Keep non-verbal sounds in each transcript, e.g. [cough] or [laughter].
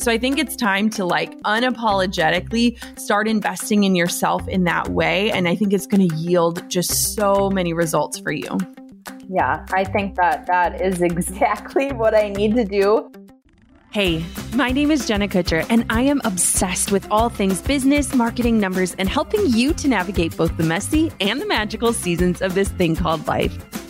So I think it's time to like unapologetically start investing in yourself in that way. And I think it's going to yield just so many results for you. Yeah, I think that that is [laughs] exactly what I need to do. Hey, my name is Jenna Kutcher, and I am obsessed with all things business, marketing, numbers, and helping you to navigate both the messy and the magical seasons of this thing called life.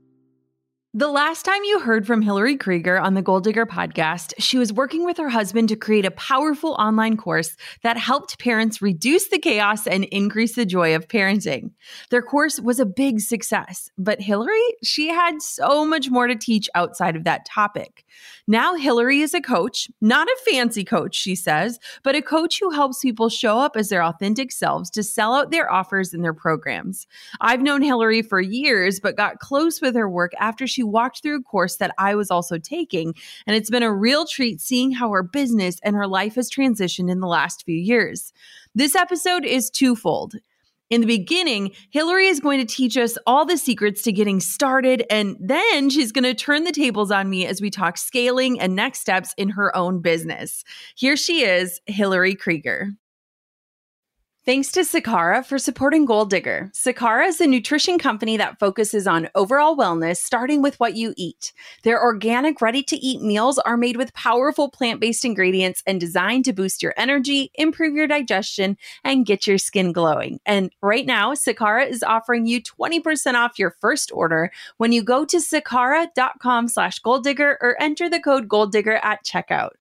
The last time you heard from Hilary Krueger on the Goal Digger podcast, she was working with her husband to create a powerful online course that helped parents reduce the chaos and increase the joy of parenting. Their course was a big success, but Hilary, she had so much more to teach outside of that topic. Now, Hilary is a coach, not a fancy coach, she says, but a coach who helps people show up as their authentic selves to sell out their offers and their programs. I've known Hilary for years, but got close with her work after she walked through a course that I was also taking. And it's been a real treat seeing how her business and her life has transitioned in the last few years. This episode is twofold. In the beginning, Hilary is going to teach us all the secrets to getting started, and then she's going to turn the tables on me as we talk scaling and next steps in her own business. Here she is, Hilary Krueger. Thanks to Sakara for supporting Goal Digger. Sakara is a nutrition company that focuses on overall wellness, starting with what you eat. Their organic, ready to eat meals are made with powerful plant based ingredients and designed to boost your energy, improve your digestion, and get your skin glowing. And right now, Sakara is offering you 20% off your first order when you go to sakara.com slash goaldigger or enter the code goaldigger at checkout.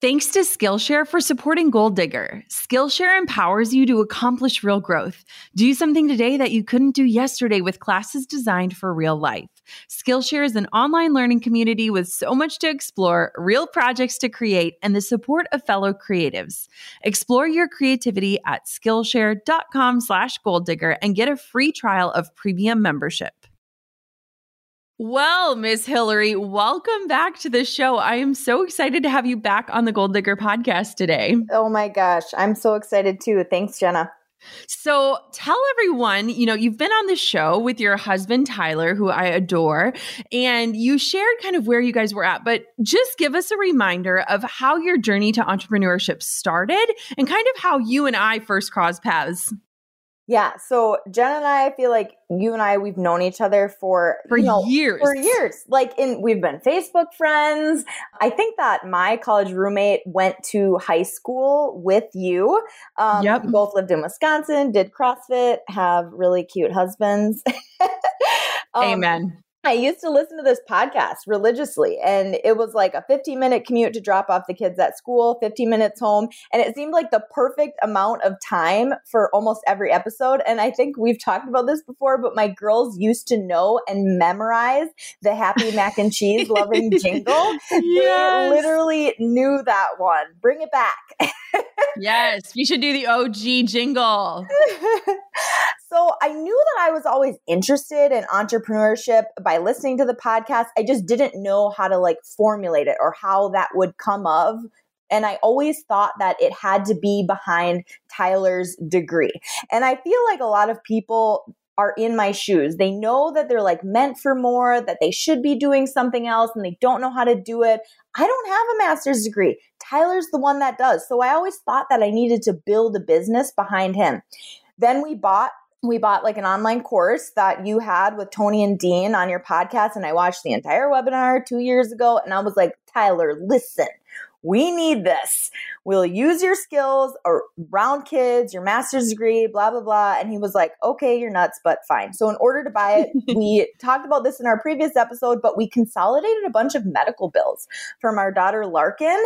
Thanks to Skillshare for supporting Goal Digger. Skillshare empowers you to accomplish real growth. Do something today that you couldn't do yesterday with classes designed for real life. Skillshare is an online learning community with so much to explore, real projects to create, and the support of fellow creatives. Explore your creativity at Skillshare.com slash Goal and get a free trial of premium membership. Well, Miss Hilary, welcome back to the show. I am so excited to have you back on the Goal Digger podcast today. Oh my gosh, I'm so excited too. Thanks, Jenna. So tell everyone, you know, you've been on the show with your husband, Tyler, who I adore, and you shared kind of where you guys were at, but just give us a reminder of how your journey to entrepreneurship started and kind of how you and I first crossed paths. Yeah. So Jen and I, I feel like you and I, we've known each other for for you know, years. For years. Like in we've been Facebook friends. I think that my college roommate went to high school with you. Um, yep. We both lived in Wisconsin, did CrossFit, have really cute husbands. [laughs] um, Amen. I used to listen to this podcast religiously, and it was like a 15 minute commute to drop off the kids at school, 15 minutes home. And it seemed like the perfect amount of time for almost every episode. And I think we've talked about this before, but my girls used to know and memorize the happy mac and cheese loving [laughs] jingle. yes. They literally knew that one. Bring it back. yes, we should do the OG jingle. [laughs] So I knew that I was always interested in entrepreneurship by listening to the podcast. I just didn't know how to like formulate it or how that would come of and I always thought that it had to be behind Tyler's degree. And I feel like a lot of people are in my shoes. They know that they're like meant for more, that they should be doing something else and they don't know how to do it. I don't have a master's degree. Tyler's the one that does. So I always thought that I needed to build a business behind him. Then we bought we bought like an online course that you had with Tony and Dean on your podcast. And I watched the entire webinar two years ago. And I was like, Tyler, listen, we need this. We'll use your skills around kids, your master's degree, blah, blah, blah. And he was like, okay, you're nuts, but fine. So, in order to buy it, [laughs] we talked about this in our previous episode, but we consolidated a bunch of medical bills from our daughter Larkin.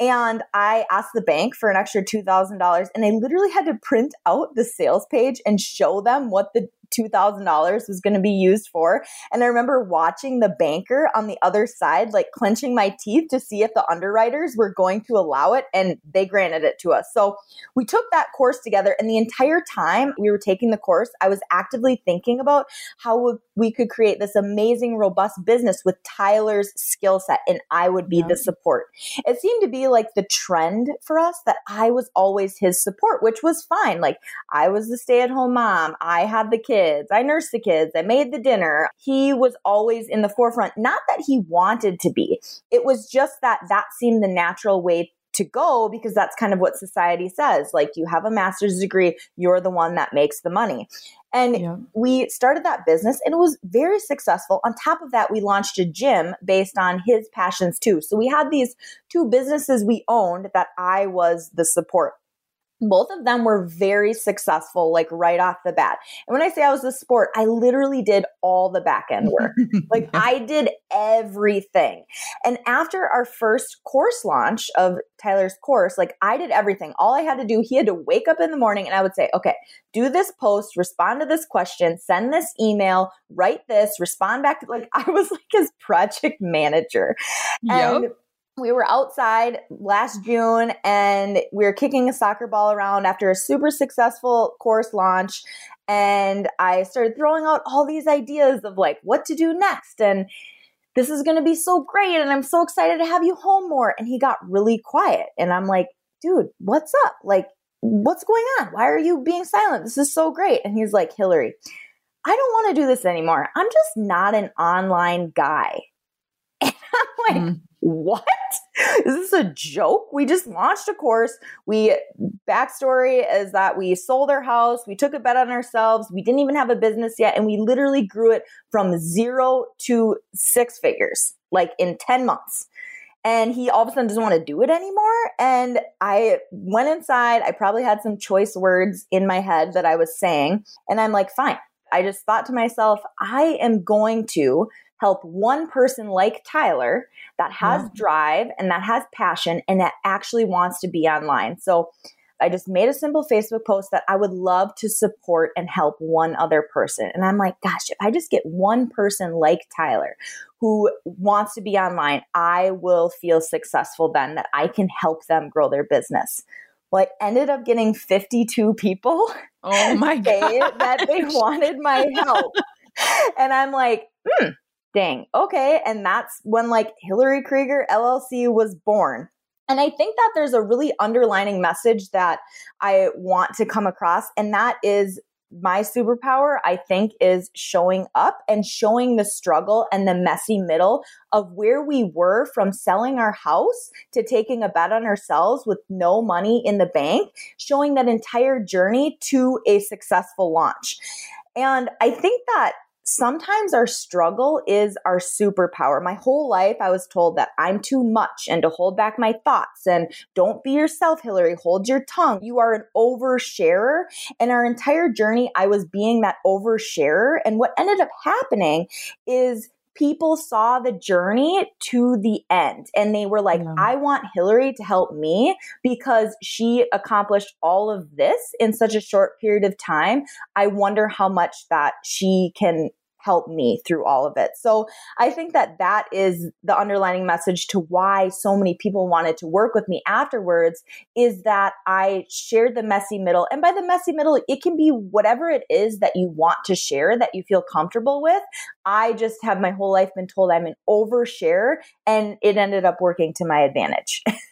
And I asked the bank for an extra $2,000. And I literally had to print out the sales page and show them what the $2,000 was going to be used for. And I remember watching the banker on the other side, like clenching my teeth to see if the underwriters were going to allow it. And they granted it to us. So we took that course together. And the entire time we were taking the course, I was actively thinking about how we could create this amazing, robust business with Tyler's skill set. And I would be yeah. the support. It seemed to be like the trend for us that I was always his support, which was fine. Like I was the stay at home mom, I had the kids kids. I nursed the kids. I made the dinner. He was always in the forefront. Not that he wanted to be. It was just that that seemed the natural way to go because that's kind of what society says. Like you have a master's degree, you're the one that makes the money. And yeah. we started that business and it was very successful. On top of that, we launched a gym based on his passions too. So we had these two businesses we owned that I was the support both of them were very successful, like right off the bat. And when I say I was the sport, I literally did all the back end work. [laughs] like I did everything. And after our first course launch of Tyler's course, like I did everything. All I had to do, he had to wake up in the morning and I would say, okay, do this post, respond to this question, send this email, write this, respond back. To, like [laughs] I was like his project manager. And yep we were outside last June and we were kicking a soccer ball around after a super successful course launch. And I started throwing out all these ideas of like what to do next. And this is going to be so great. And I'm so excited to have you home more. And he got really quiet. And I'm like, dude, what's up? Like, what's going on? Why are you being silent? This is so great. And he's like, Hilary, I don't want to do this anymore. I'm just not an online guy. [laughs] I'm like, mm what? Is this a joke? We just launched a course. We backstory is that we sold our house, we took a bet on ourselves, we didn't even have a business yet, and we literally grew it from zero to six figures, like in 10 months. And he all of a sudden doesn't want to do it anymore. And I went inside. I probably had some choice words in my head that I was saying. And I'm like, fine. I just thought to myself, I am going to help one person like Tyler that has yeah. drive and that has passion and that actually wants to be online. So I just made a simple Facebook post that I would love to support and help one other person. And I'm like, gosh, if I just get one person like Tyler who wants to be online, I will feel successful then that I can help them grow their business. Well, I ended up getting 52 people. Oh [laughs] my god, that they wanted my help. [laughs] and I'm like, hmm, dang, okay. And that's when like Hilary Krueger LLC was born. And I think that there's a really underlining message that I want to come across, and that is my superpower, I think, is showing up and showing the struggle and the messy middle of where we were from selling our house to taking a bet on ourselves with no money in the bank, showing that entire journey to a successful launch. And I think that sometimes our struggle is our superpower. My whole life, I was told that I'm too much and to hold back my thoughts and don't be yourself, Hilary. Hold your tongue. You are an oversharer. And our entire journey, I was being that oversharer. And what ended up happening is people saw the journey to the end and they were like, yeah. I want Hilary to help me because she accomplished all of this in such a short period of time. I wonder how much that she can help me through all of it. So I think that that is the underlining message to why so many people wanted to work with me afterwards is that I shared the messy middle. And by the messy middle, it can be whatever it is that you want to share that you feel comfortable with. I just have my whole life been told I'm an overshare and it ended up working to my advantage. [laughs]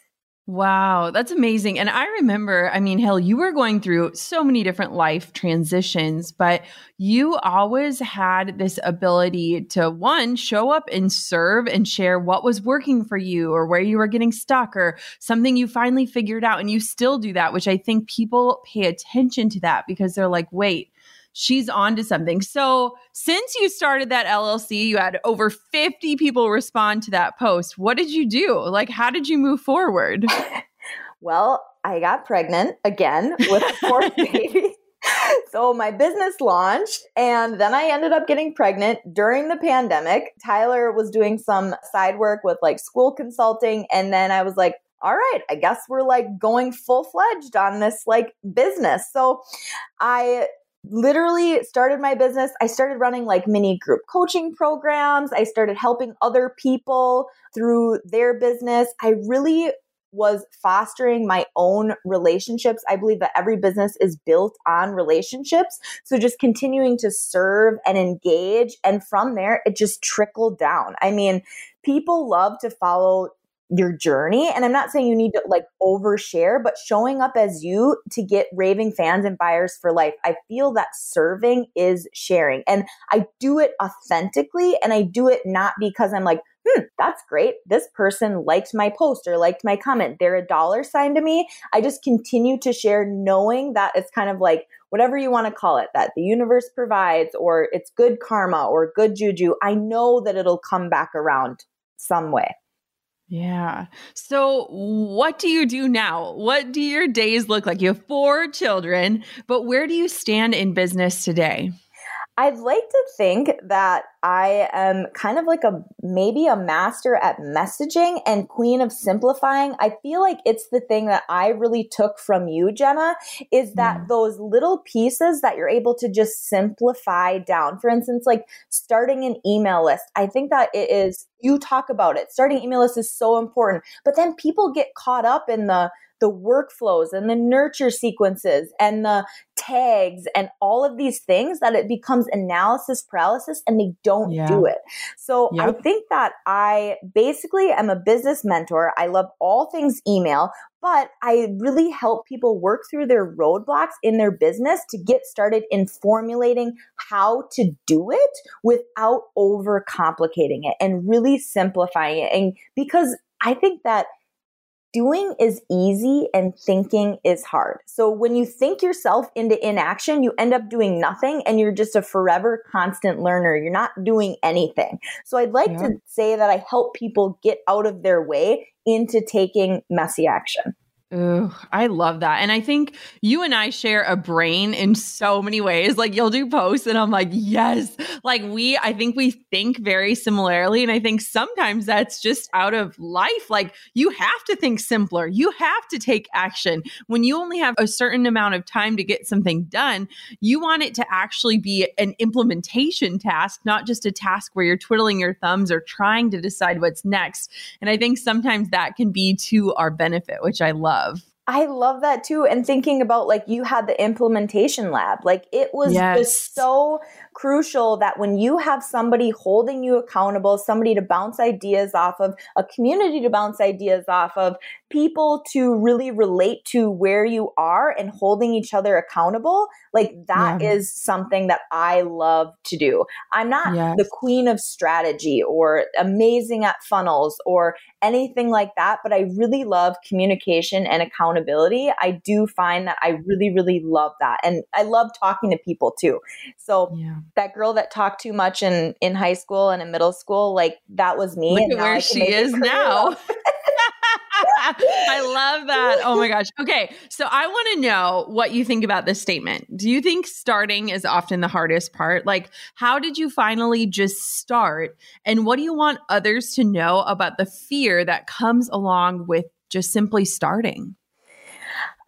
Wow, that's amazing. And I remember, I mean, Hill, you were going through so many different life transitions, but you always had this ability to one, show up and serve and share what was working for you or where you were getting stuck or something you finally figured out. And you still do that, which I think people pay attention to that because they're like, wait, she's on to something. So, since you started that LLC, you had over 50 people respond to that post. What did you do? Like, how did you move forward? [laughs] well, I got pregnant again with a fourth [laughs] baby. So my business launched and then I ended up getting pregnant during the pandemic. Tyler was doing some side work with like school consulting and then I was like, all right, I guess we're like going full fledged on this like business. So I literally started my business. I started running like mini group coaching programs. I started helping other people through their business. I really was fostering my own relationships. I believe that every business is built on relationships. So just continuing to serve and engage. And from there, it just trickled down. I mean, people love to follow your journey. And I'm not saying you need to like overshare, but showing up as you to get raving fans and buyers for life. I feel that serving is sharing. And I do it authentically and I do it not because I'm like, hmm, that's great. This person liked my post or liked my comment. They're a dollar sign to me. I just continue to share knowing that it's kind of like whatever you want to call it, that the universe provides or it's good karma or good juju. I know that it'll come back around some way. Yeah. So, what do you do now? What do your days look like? You have four children, but where do you stand in business today? I'd like to think that I am kind of like a maybe a master at messaging and queen of simplifying. I feel like it's the thing that I really took from you, Jenna, is that mm. those little pieces that you're able to just simplify down. For instance, like starting an email list. I think that it is, you talk about it. Starting email list is so important, but then people get caught up in the the workflows and the nurture sequences and the tags and all of these things that it becomes analysis paralysis and they don't yeah. do it. So yep. I think that I basically am a business mentor. I love all things email, but I really help people work through their roadblocks in their business to get started in formulating how to do it without overcomplicating it and really simplifying it. And because I think that doing is easy and thinking is hard. So when you think yourself into inaction, you end up doing nothing and you're just a forever constant learner. You're not doing anything. So I'd like yeah. to say that I help people get out of their way into taking messy action. Ooh, I love that. And I think you and I share a brain in so many ways. Like you'll do posts and I'm like, yes. Like we, I think we think very similarly. And I think sometimes that's just out of life. Like you have to think simpler. You have to take action. When you only have a certain amount of time to get something done, you want it to actually be an implementation task, not just a task where you're twiddling your thumbs or trying to decide what's next. And I think sometimes that can be to our benefit, which I love love. I love that too. And thinking about like you had the implementation lab, like it was yes. just so crucial that when you have somebody holding you accountable, somebody to bounce ideas off of, a community to bounce ideas off of, people to really relate to where you are and holding each other accountable, like that yeah. is something that I love to do. I'm not yes. the queen of strategy or amazing at funnels or anything like that, but I really love communication and accountability. I do find that I really, really love that. And I love talking to people too. So yeah. That girl that talked too much in, in high school and in middle school, like that was me. Look at where she is now. [laughs] I love that. Oh my gosh. Okay. So I want to know what you think about this statement. Do you think starting is often the hardest part? Like, how did you finally just start? And what do you want others to know about the fear that comes along with just simply starting?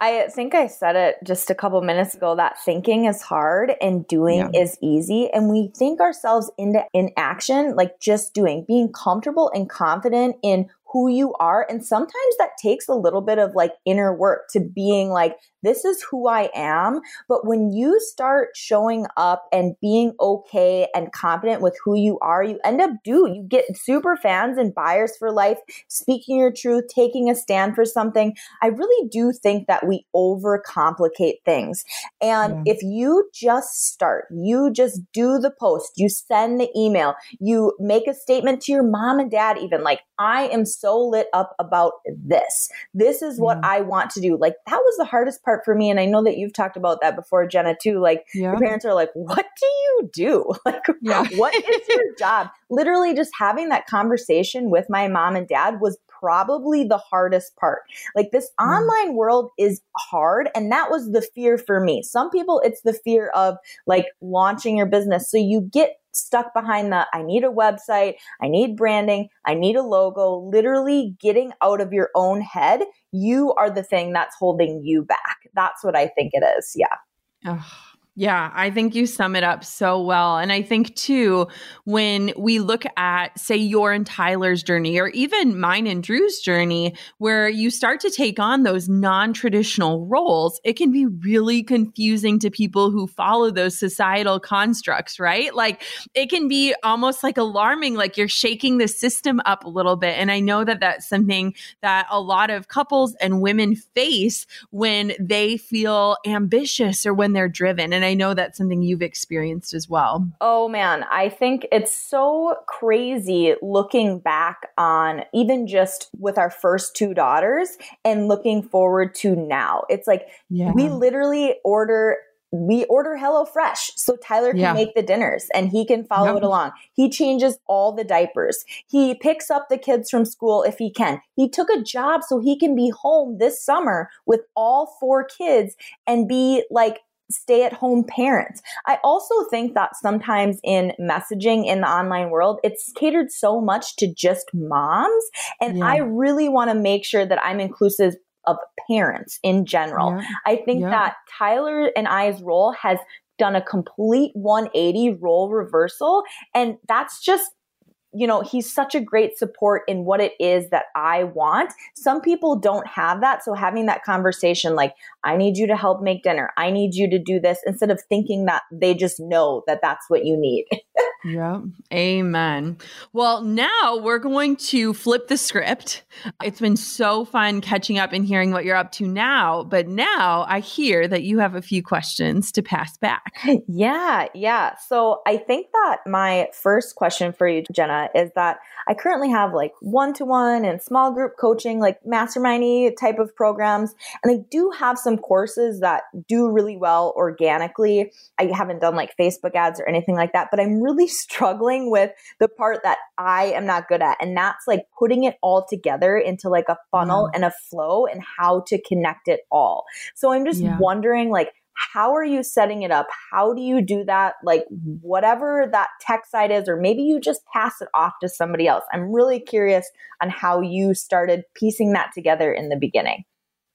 I think I said it just a couple minutes ago that thinking is hard and doing yeah. is easy. And we think ourselves into inaction, like just doing, being comfortable and confident in who you are. And sometimes that takes a little bit of like inner work to being like, this is who I am. But when you start showing up and being okay and confident with who you are, you end up do. You get super fans and buyers for life, speaking your truth, taking a stand for something. I really do think that we overcomplicate things. And yeah. if you just start, you just do the post, you send the email, you make a statement to your mom and dad, even like, I am so lit up about this. This is what I want to do. Like that was the hardest part for me. And I know that you've talked about that before, Jenna, too. Like yeah. your parents are like, what do you do? [laughs] Like, yeah. what is your job? Literally just having that conversation with my mom and dad was probably the hardest part. Like this mm. online world is hard. And that was the fear for me. Some people, it's the fear of like launching your business. So you get stuck behind the I need a website, I need branding, I need a logo, literally getting out of your own head, you are the thing that's holding you back. That's what I think it is. Yeah. Oh, yeah, I think you sum it up so well. And I think too, when we look at, say, your and Tyler's journey, or even mine and Drew's journey, where you start to take on those non traditional roles, it can be really confusing to people who follow those societal constructs, right? Like it can be almost like alarming, like you're shaking the system up a little bit. And I know that that's something that a lot of couples and women face when they feel ambitious or when they're driven. And know that's something you've experienced as well. Oh man, I think it's so crazy looking back on even just with our first two daughters and looking forward to now. It's like yeah. we literally order we order HelloFresh so Tyler can yeah. make the dinners and he can follow yep. it along. He changes all the diapers. He picks up the kids from school if he can. He took a job so he can be home this summer with all four kids and be like stay at home parents. I also think that sometimes in messaging in the online world, it's catered so much to just moms. And yeah. I really want to make sure that I'm inclusive of parents in general. Yeah. I think yeah. that Tyler and I's role has done a complete 180 role reversal. And that's just you know, he's such a great support in what it is that I want. Some people don't have that. So having that conversation, like, I need you to help make dinner. I need you to do this instead of thinking that they just know that that's what you need. [laughs] yeah. Amen. Well, now we're going to flip the script. It's been so fun catching up and hearing what you're up to now. But now I hear that you have a few questions to pass back. [laughs] Yeah. Yeah. So I think that my first question for you, Jenna, is that I currently have like one to one and small group coaching, like mastermindy type of programs. And I do have some courses that do really well organically. I haven't done like Facebook ads or anything like that, but I'm really struggling with the part that I am not good at. And that's like putting it all together into like a funnel yeah. and a flow and how to connect it all. So I'm just yeah. wondering, like, how are you setting it up? How do you do that? Like, whatever that tech side is, or maybe you just pass it off to somebody else. I'm really curious on how you started piecing that together in the beginning.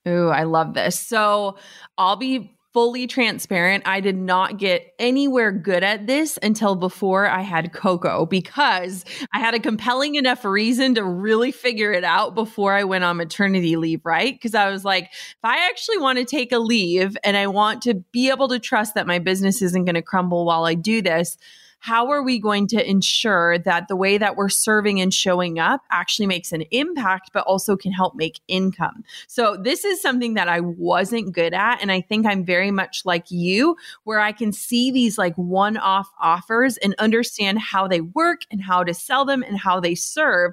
Ooh, I love this. So I'll be fully transparent, I did not get anywhere good at this until before I had Coco because I had a compelling enough reason to really figure it out before I went on maternity leave, right? Because I was like, if I actually want to take a leave and I want to be able to trust that my business isn't going to crumble while I do this, how are we going to ensure that the way that we're serving and showing up actually makes an impact, but also can help make income? So, this is something that I wasn't good at. And I think I'm very much like you, where I can see these like one off offers and understand how they work and how to sell them and how they serve.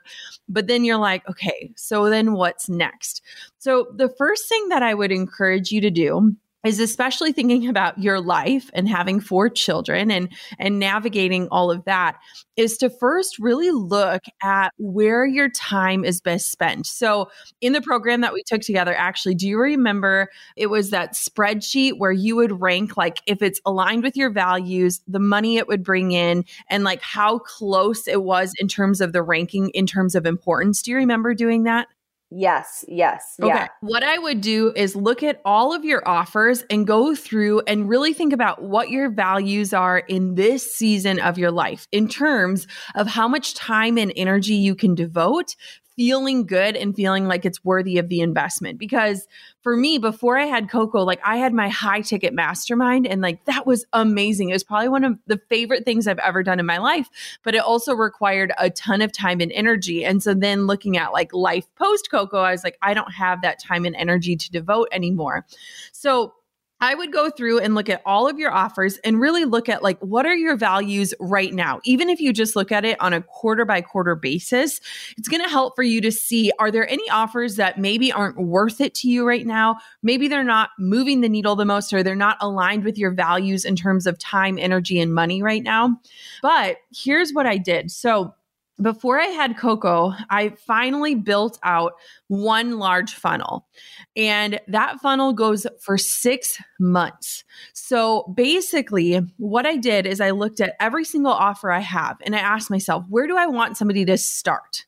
But then you're like, okay, so then what's next? So, the first thing that I would encourage you to do is especially thinking about your life and having four children and and navigating all of that is to first really look at where your time is best spent. So in the program that we took together actually do you remember it was that spreadsheet where you would rank like if it's aligned with your values, the money it would bring in and like how close it was in terms of the ranking in terms of importance. Do you remember doing that? Yes, yes. Okay. Yeah. What I would do is look at all of your offers and go through and really think about what your values are in this season of your life in terms of how much time and energy you can devote feeling good and feeling like it's worthy of the investment. Because for me, before I had Coco, like I had my high ticket mastermind and like that was amazing. It was probably one of the favorite things I've ever done in my life, but it also required a ton of time and energy. And so then looking at like life post Coco, I was like, I don't have that time and energy to devote anymore. So I would go through and look at all of your offers and really look at like what are your values right now. Even if you just look at it on a quarter by quarter basis, it's going to help for you to see are there any offers that maybe aren't worth it to you right now? Maybe they're not moving the needle the most or they're not aligned with your values in terms of time, energy and money right now. But here's what I did. So before I had Coco, I finally built out one large funnel. And that funnel goes for six months. So basically, what I did is I looked at every single offer I have and I asked myself, where do I want somebody to start?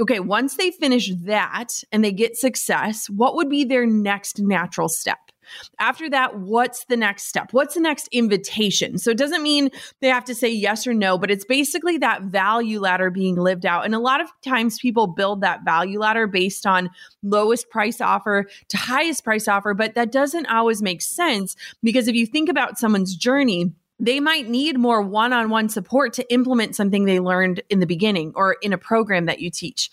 Okay, once they finish that and they get success, what would be their next natural step? After that, what's the next step? What's the next invitation? So it doesn't mean they have to say yes or no, but it's basically that value ladder being lived out. And a lot of times people build that value ladder based on lowest price offer to highest price offer, but that doesn't always make sense because if you think about someone's journey, they might need more one on one support to implement something they learned in the beginning or in a program that you teach.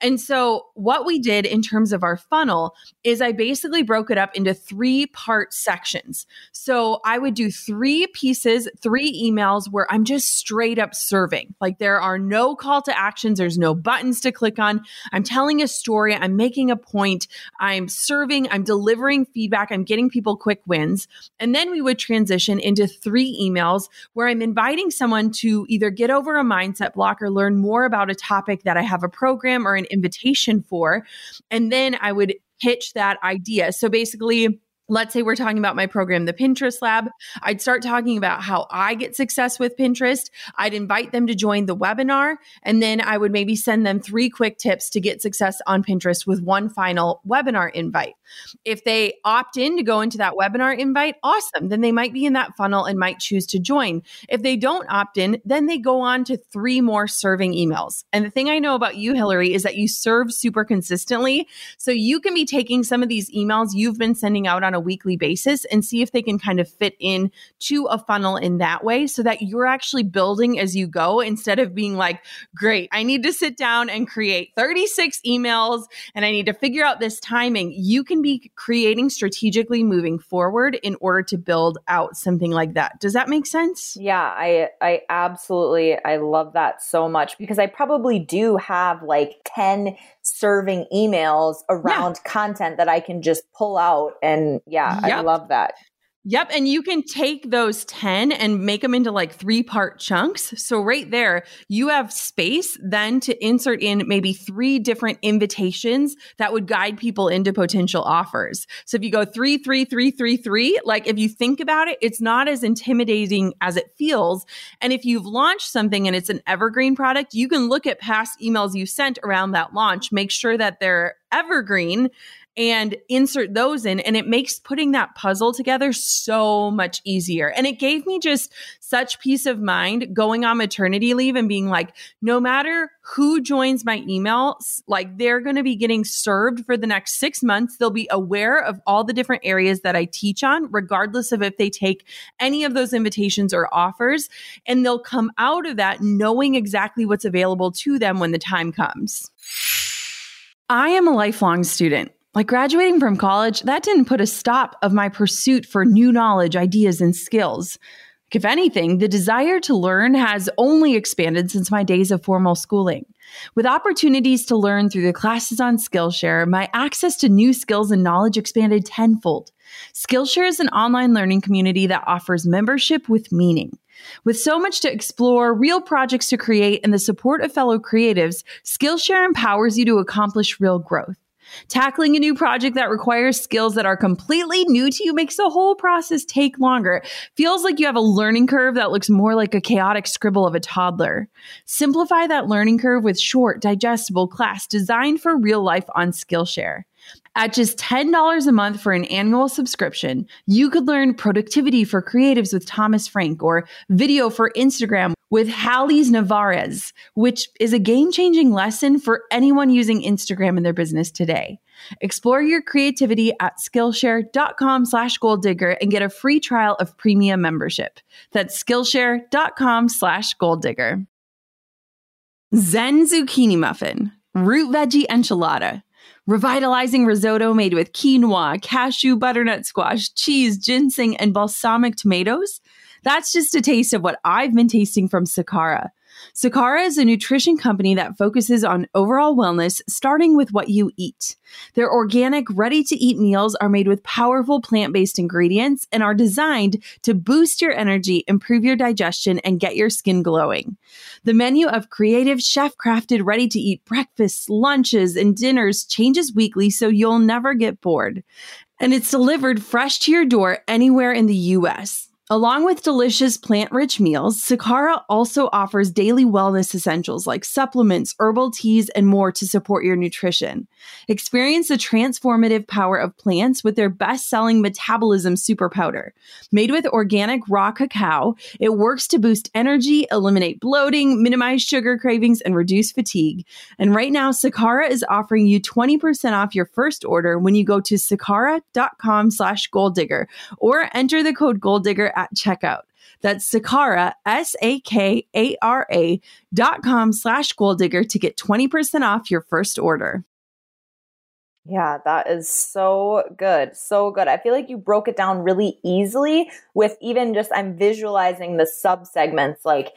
And so, what we did in terms of our funnel is I basically broke it up into three part sections. So, I would do three pieces, three emails where I'm just straight up serving. Like, there are no call to actions, there's no buttons to click on. I'm telling a story, I'm making a point, I'm serving, I'm delivering feedback, I'm getting people quick wins. And then we would transition into three emails where I'm inviting someone to either get over a mindset block or learn more about a topic that I have a program or an invitation for. And then I would pitch that idea. So basically, let's say we're talking about my program, the Pinterest Lab, I'd start talking about how I get success with Pinterest. I'd invite them to join the webinar, and then I would maybe send them three quick tips to get success on Pinterest with one final webinar invite. If they opt in to go into that webinar invite, awesome. Then they might be in that funnel and might choose to join. If they don't opt in, then they go on to three more serving emails. And the thing I know about you, Hilary, is that you serve super consistently. So you can be taking some of these emails you've been sending out on a weekly basis and see if they can kind of fit in to a funnel in that way so that you're actually building as you go instead of being like, great, I need to sit down and create 36 emails and I need to figure out this timing. You can be creating strategically moving forward in order to build out something like that. Does that make sense? Yeah, I I absolutely I love that so much because I probably do have like 10 serving emails around yeah. content that I can just pull out. And yeah, yep. I love that. Yep. And you can take those 10 and make them into like three part chunks. So, right there, you have space then to insert in maybe three different invitations that would guide people into potential offers. So, if you go three, three, three, three, three, like if you think about it, it's not as intimidating as it feels. And if you've launched something and it's an evergreen product, you can look at past emails you sent around that launch, make sure that they're evergreen and insert those in. And it makes putting that puzzle together so much easier. And it gave me just such peace of mind going on maternity leave and being like, no matter who joins my emails, like they're going to be getting served for the next six months. They'll be aware of all the different areas that I teach on, regardless of if they take any of those invitations or offers. And they'll come out of that knowing exactly what's available to them when the time comes. I am a lifelong student. Like graduating from college, that didn't put a stop of my pursuit for new knowledge, ideas, and skills. If anything, the desire to learn has only expanded since my days of formal schooling. With opportunities to learn through the classes on Skillshare, my access to new skills and knowledge expanded tenfold. Skillshare is an online learning community that offers membership with meaning. With so much to explore, real projects to create, and the support of fellow creatives, Skillshare empowers you to accomplish real growth. Tackling a new project that requires skills that are completely new to you makes the whole process take longer. Feels like you have a learning curve that looks more like a chaotic scribble of a toddler. Simplify that learning curve with short, digestible class designed for real life on Skillshare. At just $10 a month for an annual subscription, you could learn productivity for creatives with Thomas Frank or video for Instagram with Hallease Narvaez, which is a game changing lesson for anyone using Instagram in their business today. Explore your creativity at Skillshare.com slash goal digger and get a free trial of premium membership. That's Skillshare.com slash goal digger. Zen Zucchini Muffin, Root Veggie Enchilada Revitalizing risotto made with quinoa, cashew, butternut squash, cheese, ginseng, and balsamic tomatoes. That's just a taste of what I've been tasting from Sakara. Sakara is a nutrition company that focuses on overall wellness, starting with what you eat. Their organic, ready to eat meals are made with powerful plant based ingredients and are designed to boost your energy, improve your digestion, and get your skin glowing. The menu of creative, chef crafted, ready to eat breakfasts, lunches, and dinners changes weekly so you'll never get bored. And it's delivered fresh to your door anywhere in the US. Along with delicious plant rich meals, Sakara also offers daily wellness essentials like supplements, herbal teas, and more to support your nutrition. Experience the transformative power of plants with their best selling metabolism super powder. Made with organic raw cacao, it works to boost energy, eliminate bloating, minimize sugar cravings, and reduce fatigue. And right now, Sakara is offering you 20% off your first order when you go to sakara.com slash goal digger or enter the code goal digger at checkout. That's Sakara, S A K A R A dot com slash goal digger to get 20% off your first order. Yeah, that is so good. So good. I feel like you broke it down really easily with even just I'm visualizing the sub segments like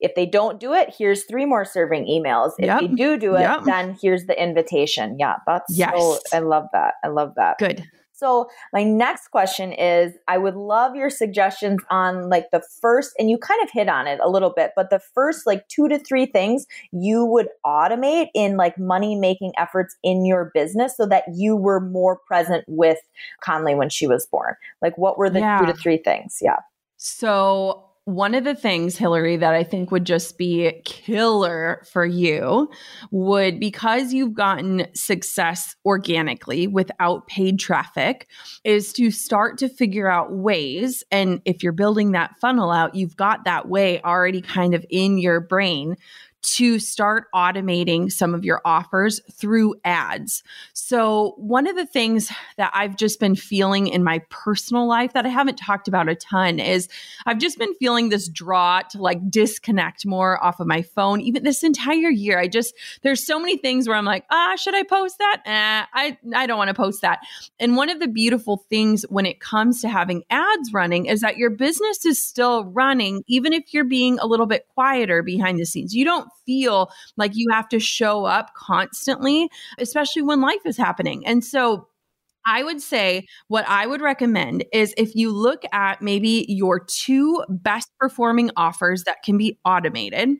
if they don't do it, here's three more serving emails. If yep. they do do it, yep. then here's the invitation. Yeah, that's yes. so I love that. I love that. Good. So, my next question is I would love your suggestions on like the first, and you kind of hit on it a little bit, but the first like two to three things you would automate in like money making efforts in your business so that you were more present with Conley when she was born. Like, what were the yeah. two to three things? Yeah. So, one of the things, Hilary, that I think would just be killer for you would because you've gotten success organically without paid traffic, is to start to figure out ways. And if you're building that funnel out, you've got that way already kind of in your brain to start automating some of your offers through ads. So, one of the things that I've just been feeling in my personal life that I haven't talked about a ton is I've just been feeling this draw to like disconnect more off of my phone. Even this entire year, I just, there's so many things where I'm like, ah, should I post that? Eh, I, I don't want to post that. And one of the beautiful things when it comes to having ads running is that your business is still running, even if you're being a little bit quieter behind the scenes. You don't feel like you have to show up constantly, especially when life is happening. And so I would say what I would recommend is if you look at maybe your two best performing offers that can be automated,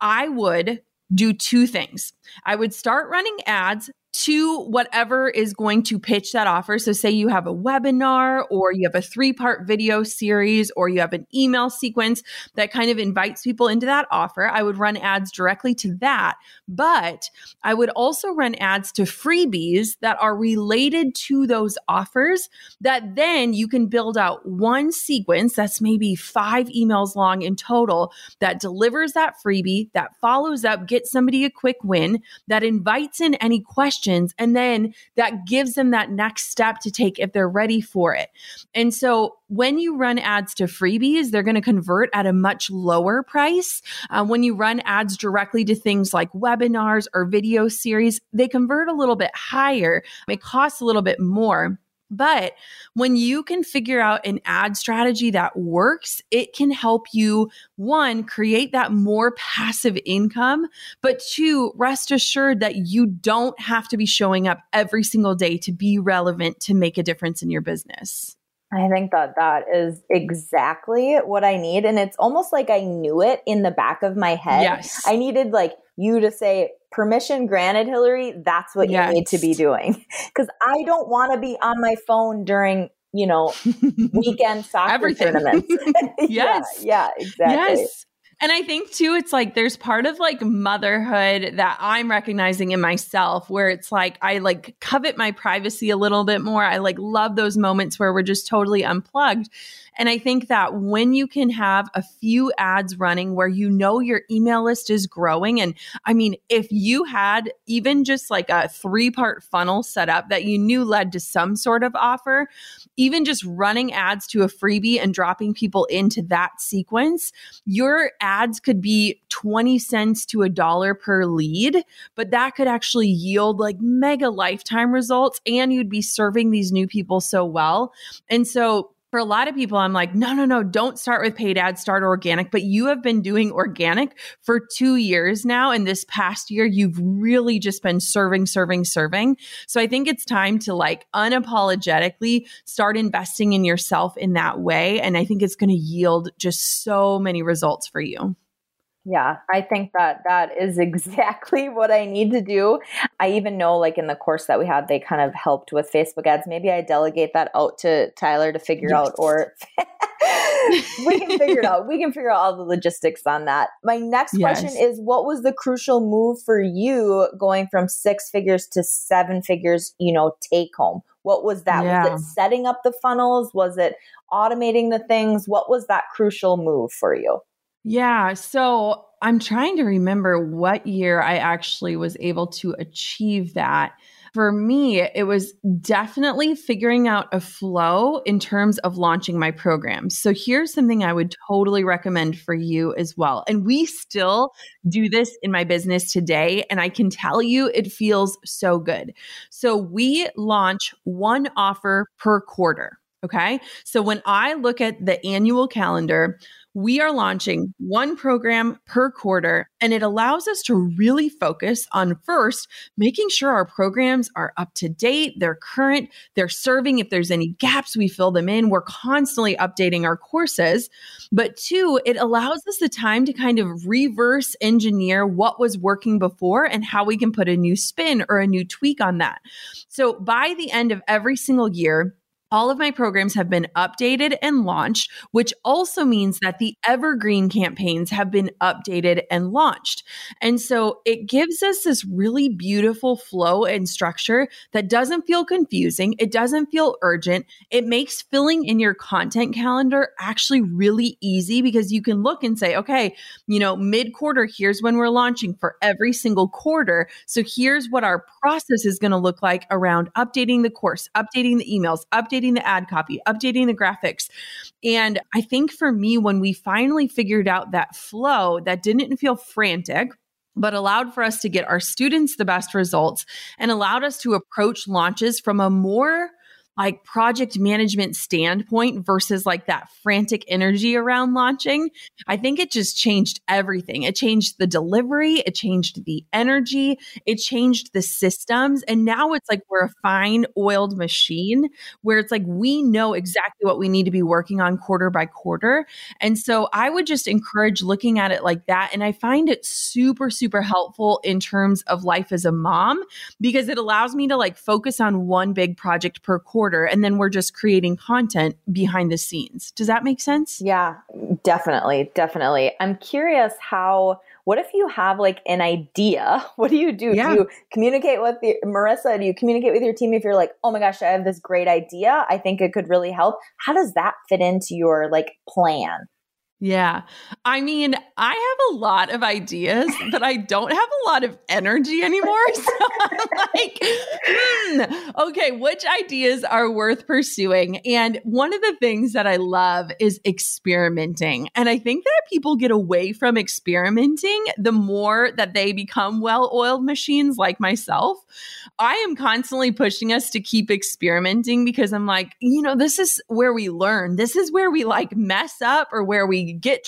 I would do two things. I would start running ads to whatever is going to pitch that offer. So, say you have a webinar or you have a three part video series or you have an email sequence that kind of invites people into that offer. I would run ads directly to that. But I would also run ads to freebies that are related to those offers that then you can build out one sequence that's maybe five emails long in total that delivers that freebie, that follows up, gets somebody a quick win, that invites in any questions questions. And then that gives them that next step to take if they're ready for it. And so when you run ads to freebies, they're going to convert at a much lower price. Uh, when you run ads directly to things like webinars or video series, they convert a little bit higher. It costs a little bit more. But when you can figure out an ad strategy that works, it can help you, one, create that more passive income, but two, rest assured that you don't have to be showing up every single day to be relevant to make a difference in your business. I think that that is exactly what I need. And it's almost like I knew it in the back of my head. Yes. I needed like you to say, permission granted, Hilary, that's what yes. you need to be doing. [laughs] Because I don't want to be on my phone during, you know, weekend [laughs] soccer tournaments. [laughs] yes. Yeah, yeah, exactly. Yes. And I think too, it's like there's part of like motherhood that I'm recognizing in myself where it's like I like covet my privacy a little bit more. I like love those moments where we're just totally unplugged. And I think that when you can have a few ads running where you know your email list is growing, and I mean, if you had even just like a three part funnel set up that you knew led to some sort of offer, even just running ads to a freebie and dropping people into that sequence, your ads could be 20 cents to a dollar per lead, but that could actually yield like mega lifetime results and you'd be serving these new people so well. And so for a lot of people, I'm like, no, no, no, don't start with paid ads, start organic. But you have been doing organic for two years now. And this past year, you've really just been serving, serving, serving. So I think it's time to like unapologetically start investing in yourself in that way. And I think it's going to yield just so many results for you. Yeah, I think that that is [laughs] exactly what I need to do. I even know, like in the course that we had, they kind of helped with Facebook ads. Maybe I delegate that out to Tyler to figure yes. out, or [laughs] we can figure it out. We can figure out all the logistics on that. My next yes. question is what was the crucial move for you going from six figures to seven figures, you know, take home? What was that? Yeah. Was it setting up the funnels? Was it automating the things? What was that crucial move for you? Yeah. So I'm trying to remember what year I actually was able to achieve that. For me, it was definitely figuring out a flow in terms of launching my program. So here's something I would totally recommend for you as well. And we still do this in my business today. And I can tell you it feels so good. So we launch one offer per quarter. Okay. So when I look at the annual calendar, we are launching one program per quarter, and it allows us to really focus on first making sure our programs are up to date, they're current, they're serving. If there's any gaps, we fill them in. We're constantly updating our courses. But two, it allows us the time to kind of reverse engineer what was working before and how we can put a new spin or a new tweak on that. So by the end of every single year, all of my programs have been updated and launched, which also means that the evergreen campaigns have been updated and launched. And so it gives us this really beautiful flow and structure that doesn't feel confusing. It doesn't feel urgent. It makes filling in your content calendar actually really easy because you can look and say, okay, you know, mid quarter, here's when we're launching for every single quarter. So here's what our process is going to look like around updating the course, updating the emails, updating updating the ad copy, updating the graphics. And I think for me, when we finally figured out that flow that didn't feel frantic, but allowed for us to get our students the best results and allowed us to approach launches from a more like project management standpoint versus like that frantic energy around launching, I think it just changed everything. It changed the delivery, it changed the energy, it changed the systems. And now it's like we're a fine oiled machine where it's like we know exactly what we need to be working on quarter by quarter. And so I would just encourage looking at it like that. And I find it super, super helpful in terms of life as a mom because it allows me to like focus on one big project per quarter quarter and then we're just creating content behind the scenes. Does that make sense? Yeah, definitely. Definitely. I'm curious how what if you have like an idea? [laughs] What do you do? Yeah. Do you communicate with the, Marissa? Do you communicate with your team if you're like, oh my gosh, I have this great idea. I think it could really help. How does that fit into your like plan? Yeah. I mean, I have a lot of ideas, but I don't have a lot of energy anymore. [laughs] So I'm like, hmm, okay, which ideas are worth pursuing? And one of the things that I love is experimenting. And I think that people get away from experimenting the more that they become well oiled machines like myself. I am constantly pushing us to keep experimenting because I'm like, you know, this is where we learn. This is where we like mess up or where we get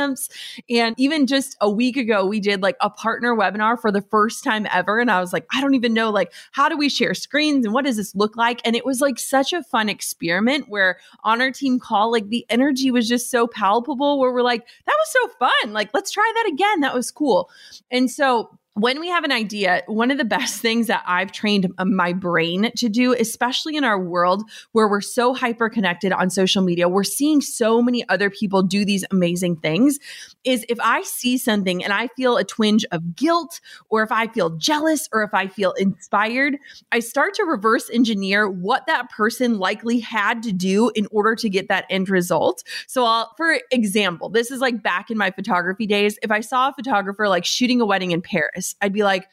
triumphs. And even just a week ago, we did like a partner webinar for the first time ever. And I was like, I don't even know, like, how do we share screens and what does this look like? And it was like such a fun experiment where on our team call, like the energy was just so palpable where we're like, that was so fun. Like, let's try that again. That was cool. And so when we have an idea, one of the best things that I've trained uh, my brain to do, especially in our world where we're so hyper connected on social media, we're seeing so many other people do these amazing things, is if I see something and I feel a twinge of guilt, or if I feel jealous, or if I feel inspired, I start to reverse engineer what that person likely had to do in order to get that end result. So, I'll, for example, this is like back in my photography days, if I saw a photographer like shooting a wedding in Paris, I'd be like,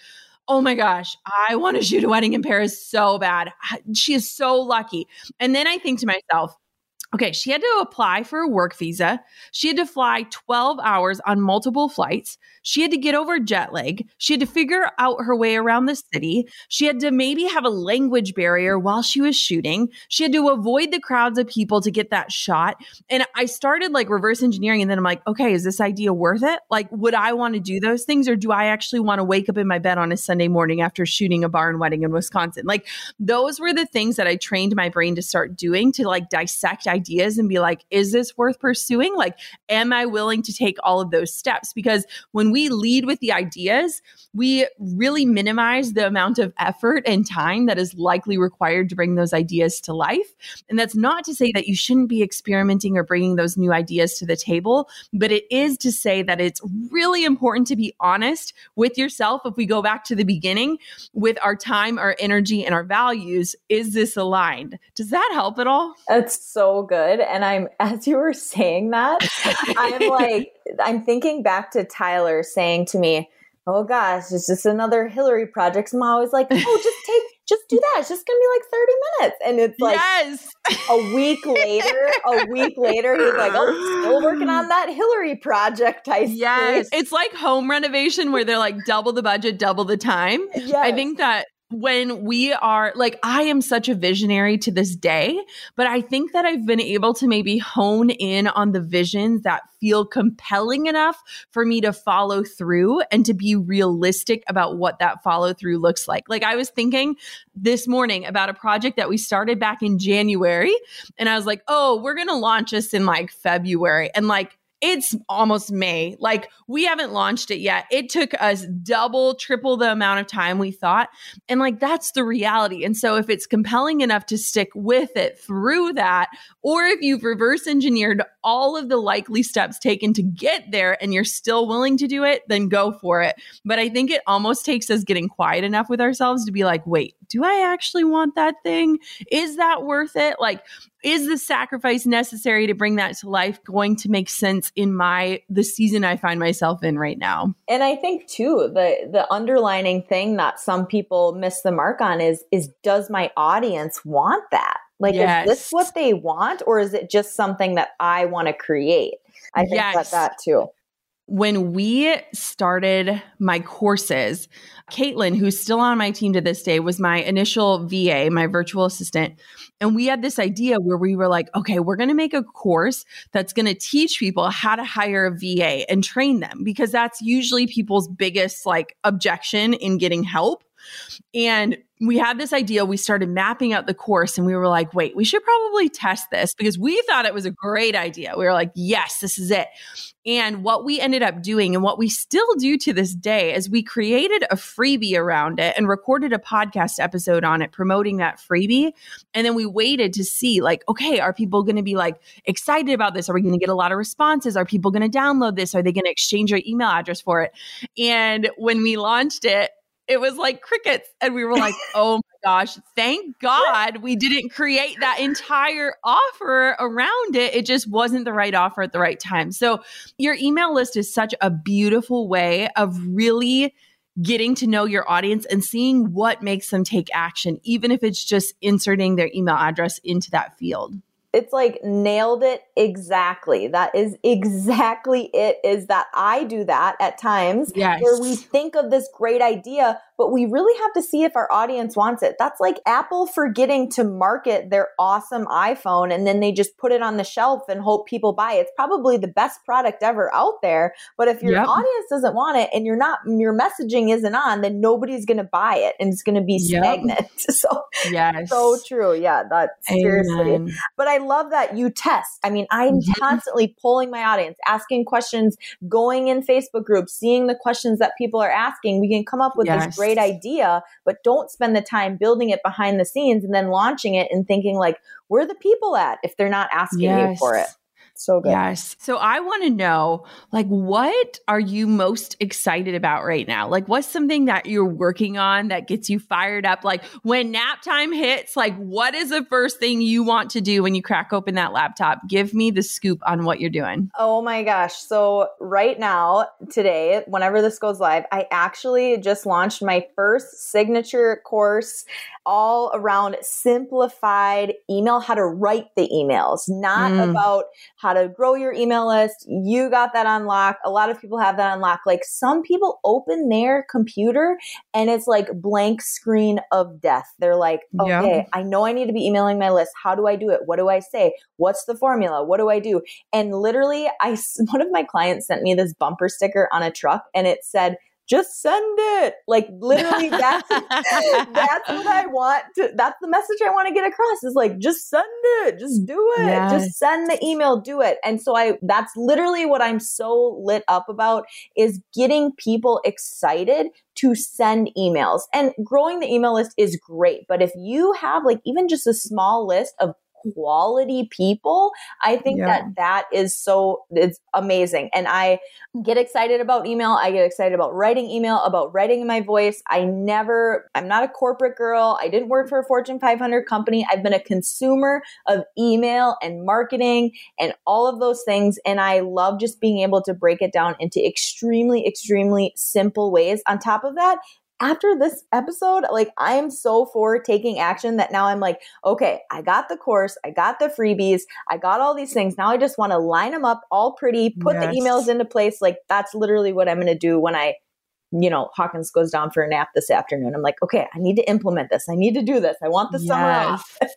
oh my gosh, I want to shoot a wedding in Paris so bad. She is so lucky. And then I think to myself, Okay, she had to apply for a work visa. She had to fly 12 hours on multiple flights. She had to get over jet lag. She had to figure out her way around the city. She had to maybe have a language barrier while she was shooting. She had to avoid the crowds of people to get that shot. And I started like reverse engineering. And then I'm like, okay, is this idea worth it? Like, would I want to do those things? Or do I actually want to wake up in my bed on a Sunday morning after shooting a barn wedding in Wisconsin? Like, those were the things that I trained my brain to start doing to like dissect ideas and be like, is this worth pursuing? Like, am I willing to take all of those steps? Because when we lead with the ideas, we really minimize the amount of effort and time that is likely required to bring those ideas to life. And that's not to say that you shouldn't be experimenting or bringing those new ideas to the table, but it is to say that it's really important to be honest with yourself. If we go back to the beginning with our time, our energy, and our values, is this aligned? Does that help at all? That's so good. And I'm, [laughs] as you were saying that, I'm [laughs] like, I'm thinking back to Tyler saying to me, Oh gosh, it's just another Hilary project. So I'm always like, oh, just take, just do that. It's just gonna be like 30 minutes. And it's like yes. a week later, a week later, he's like, oh, still working on that Hilary project. I yes. It's like home renovation where they're like double the budget, double the time. Yes. I think that when we are like I am such a visionary to this day, but I think that I've been able to maybe hone in on the visions that feel compelling enough for me to follow through and to be realistic about what that follow through looks like. Like I was thinking this morning about a project that we started back in January and I was like, "Oh, we're going to launch this in like February." And like it's almost May. Like we haven't launched it yet. It took us double, triple the amount of time we thought. And like that's the reality. And so if it's compelling enough to stick with it through that, or if you've reverse engineered all of the likely steps taken to get there and you're still willing to do it, then go for it. But I think it almost takes us getting quiet enough with ourselves to be like, wait, do I actually want that thing? Is that worth it? Like, is the sacrifice necessary to bring that to life going to make sense in my the season I find myself in right now? And I think too the the underlining thing that some people miss the mark on is is does my audience want that? Like yes. is this what they want or is it just something that I want to create? I think yes. that that too when we started my courses, Caitlin, who's still on my team to this day, was my initial VA, my virtual assistant. And we had this idea where we were like, okay, we're going to make a course that's going to teach people how to hire a VA and train them because that's usually people's biggest like objection in getting help. And we had this idea. We started mapping out the course and we were like, wait, we should probably test this because we thought it was a great idea. We were like, yes, this is it. And what we ended up doing and what we still do to this day is we created a freebie around it and recorded a podcast episode on it promoting that freebie. And then we waited to see, like, okay, are people going to be like excited about this? Are we going to get a lot of responses? Are people going to download this? Are they going to exchange their email address for it? And when we launched it, it was like crickets. And we were like, oh my gosh, thank God we didn't create that entire offer around it. It just wasn't the right offer at the right time. So your email list is such a beautiful way of really getting to know your audience and seeing what makes them take action, even if it's just inserting their email address into that field it's like nailed it exactly. That is exactly it. Is that I do that at times yes. where we think of this great idea, but we really have to see if our audience wants it. That's like Apple forgetting to market their awesome iPhone and then they just put it on the shelf and hope people buy it. It's probably the best product ever out there, but if your yep. audience doesn't want it and you're not your messaging isn't on, then nobody's going to buy it and it's going to be stagnant. Yep. [laughs] so yes. so true. Yeah, that's Amen. seriously. But I love that you test. I mean, I'm constantly polling my audience, asking questions, going in Facebook groups, seeing the questions that people are asking. We can come up with yes. this great idea, but don't spend the time building it behind the scenes and then launching it and thinking like, where are the people at if they're not asking yes. you for it? So good. Yes. So I want to know like what are you most excited about right now? Like what's something that you're working on that gets you fired up? Like when nap time hits, like what is the first thing you want to do when you crack open that laptop? Give me the scoop on what you're doing. Oh my gosh. So right now, today, whenever this goes live, I actually just launched my first signature course all around simplified email, how to write the emails, not mm. about how to grow your email list. You got that unlocked. A lot of people have that unlocked. Like some people open their computer and it's like blank screen of death. They're like, okay, yeah. I know I need to be emailing my list. How do I do it? What do I say? What's the formula? What do I do? And literally, I [laughs] one of my clients sent me this bumper sticker on a truck and it said, just send it. Like literally that's [laughs] that's what I want to that's the message I want to get across is like just send it. Just do it. Yes. Just send the email, do it. And so I that's literally what I'm so lit up about is getting people excited to send emails. And growing the email list is great, but if you have like even just a small list of quality people, I think yeah. that that is so it's amazing. And I get excited about email. I get excited about writing email, about writing my voice. I never I'm not a corporate girl. I didn't work for a Fortune 500 company. I've been a consumer of email and marketing and all of those things and I love just being able to break it down into extremely extremely simple ways. On top of that, after this episode, like I am so for taking action that now I'm like, okay, I got the course, I got the freebies, I got all these things. Now I just want to line them up all pretty, put yes. the emails into place. Like that's literally what I'm going to do when I, you know, Hawkins goes down for a nap this afternoon. I'm like, okay, I need to implement this. I need to do this. I want the yes. summer off. [laughs]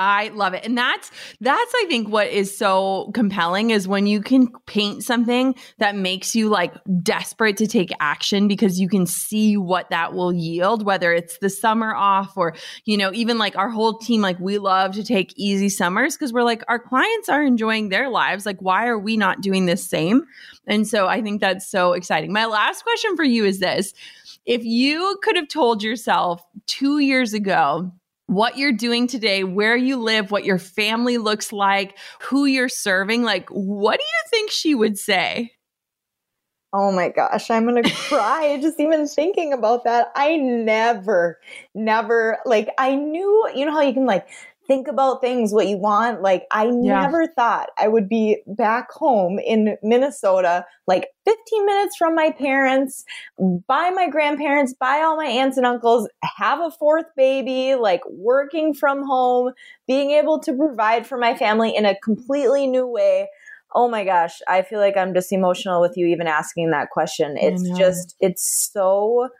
I love it. And that's that's I think what is so compelling is when you can paint something that makes you like desperate to take action because you can see what that will yield whether it's the summer off or you know even like our whole team like we love to take easy summers because we're like our clients are enjoying their lives like why are we not doing the same? And so I think that's so exciting. My last question for you is this. If you could have told yourself 2 years ago what you're doing today, where you live, what your family looks like, who you're serving. Like, what do you think she would say? Oh my gosh, I'm gonna cry [laughs] just even thinking about that. I never, never, like, I knew, you know how you can like think about things, what you want. Like, I yeah. never thought I would be back home in Minnesota, like 15 minutes from my parents, by my grandparents, by all my aunts and uncles, have a fourth baby, like working from home, being able to provide for my family in a completely new way. Oh my gosh, I feel like I'm just emotional with you even asking that question. It's just, it's so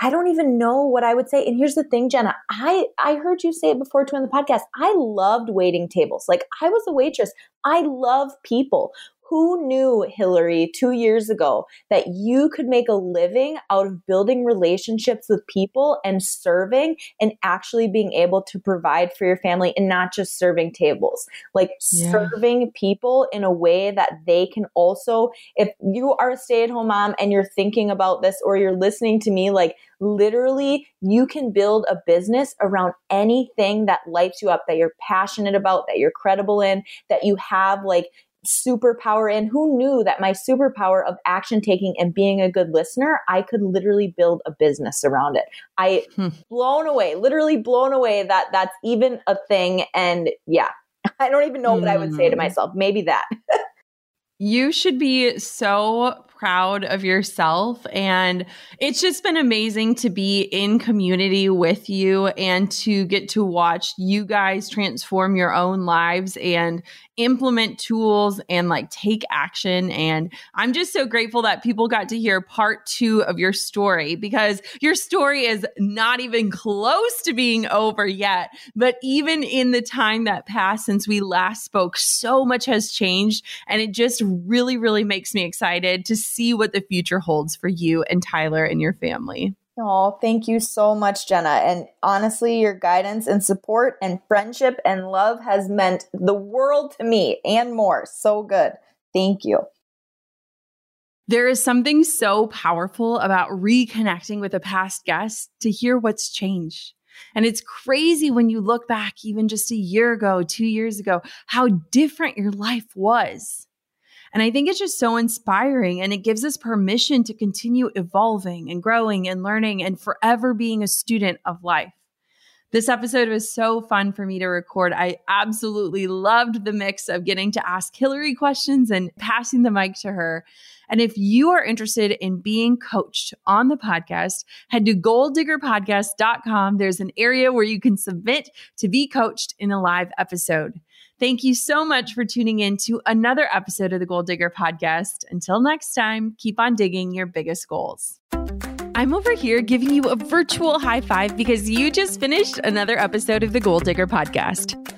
I don't even know what I would say. And here's the thing, Jenna. I I heard you say it before too in the podcast. I loved waiting tables. Like I was a waitress. I love people who knew, Hilary, two years ago that you could make a living out of building relationships with people and serving and actually being able to provide for your family and not just serving tables? Like yeah. serving people in a way that they can also, if you are a stay at home mom and you're thinking about this or you're listening to me, like literally you can build a business around anything that lights you up, that you're passionate about, that you're credible in, that you have like superpower in. Who knew that my superpower of action taking and being a good listener, I could literally build a business around it. I hmm. blown away, literally blown away that that's even a thing. And yeah, [laughs] I don't even know what I would say to hmm. myself. Maybe that. [laughs] you should be so proud of yourself. And it's just been amazing to be in community with you and to get to watch you guys transform your own lives and implement tools and like take action. And I'm just so grateful that people got to hear part two of your story because your story is not even close to being over yet. But even in the time that passed since we last spoke, so much has changed. And it just really, really makes me excited to see what the future holds for you and Tyler and your family. Oh, thank you so much, Jenna. And honestly, your guidance and support and friendship and love has meant the world to me and more. So good. Thank you. There is something so powerful about reconnecting with a past guest to hear what's changed. And it's crazy when you look back, even just a year ago, two years ago, how different your life was. And I think it's just so inspiring and it gives us permission to continue evolving and growing and learning and forever being a student of life. This episode was so fun for me to record. I absolutely loved the mix of getting to ask Hilary questions and passing the mic to her. And if you are interested in being coached on the podcast, head to goaldiggerpodcast.com. There's an area where you can submit to be coached in a live episode. Thank you so much for tuning in to another episode of the Goal Digger podcast. Until next time, keep on digging your biggest goals. I'm over here giving you a virtual high five because you just finished another episode of the Goal Digger podcast.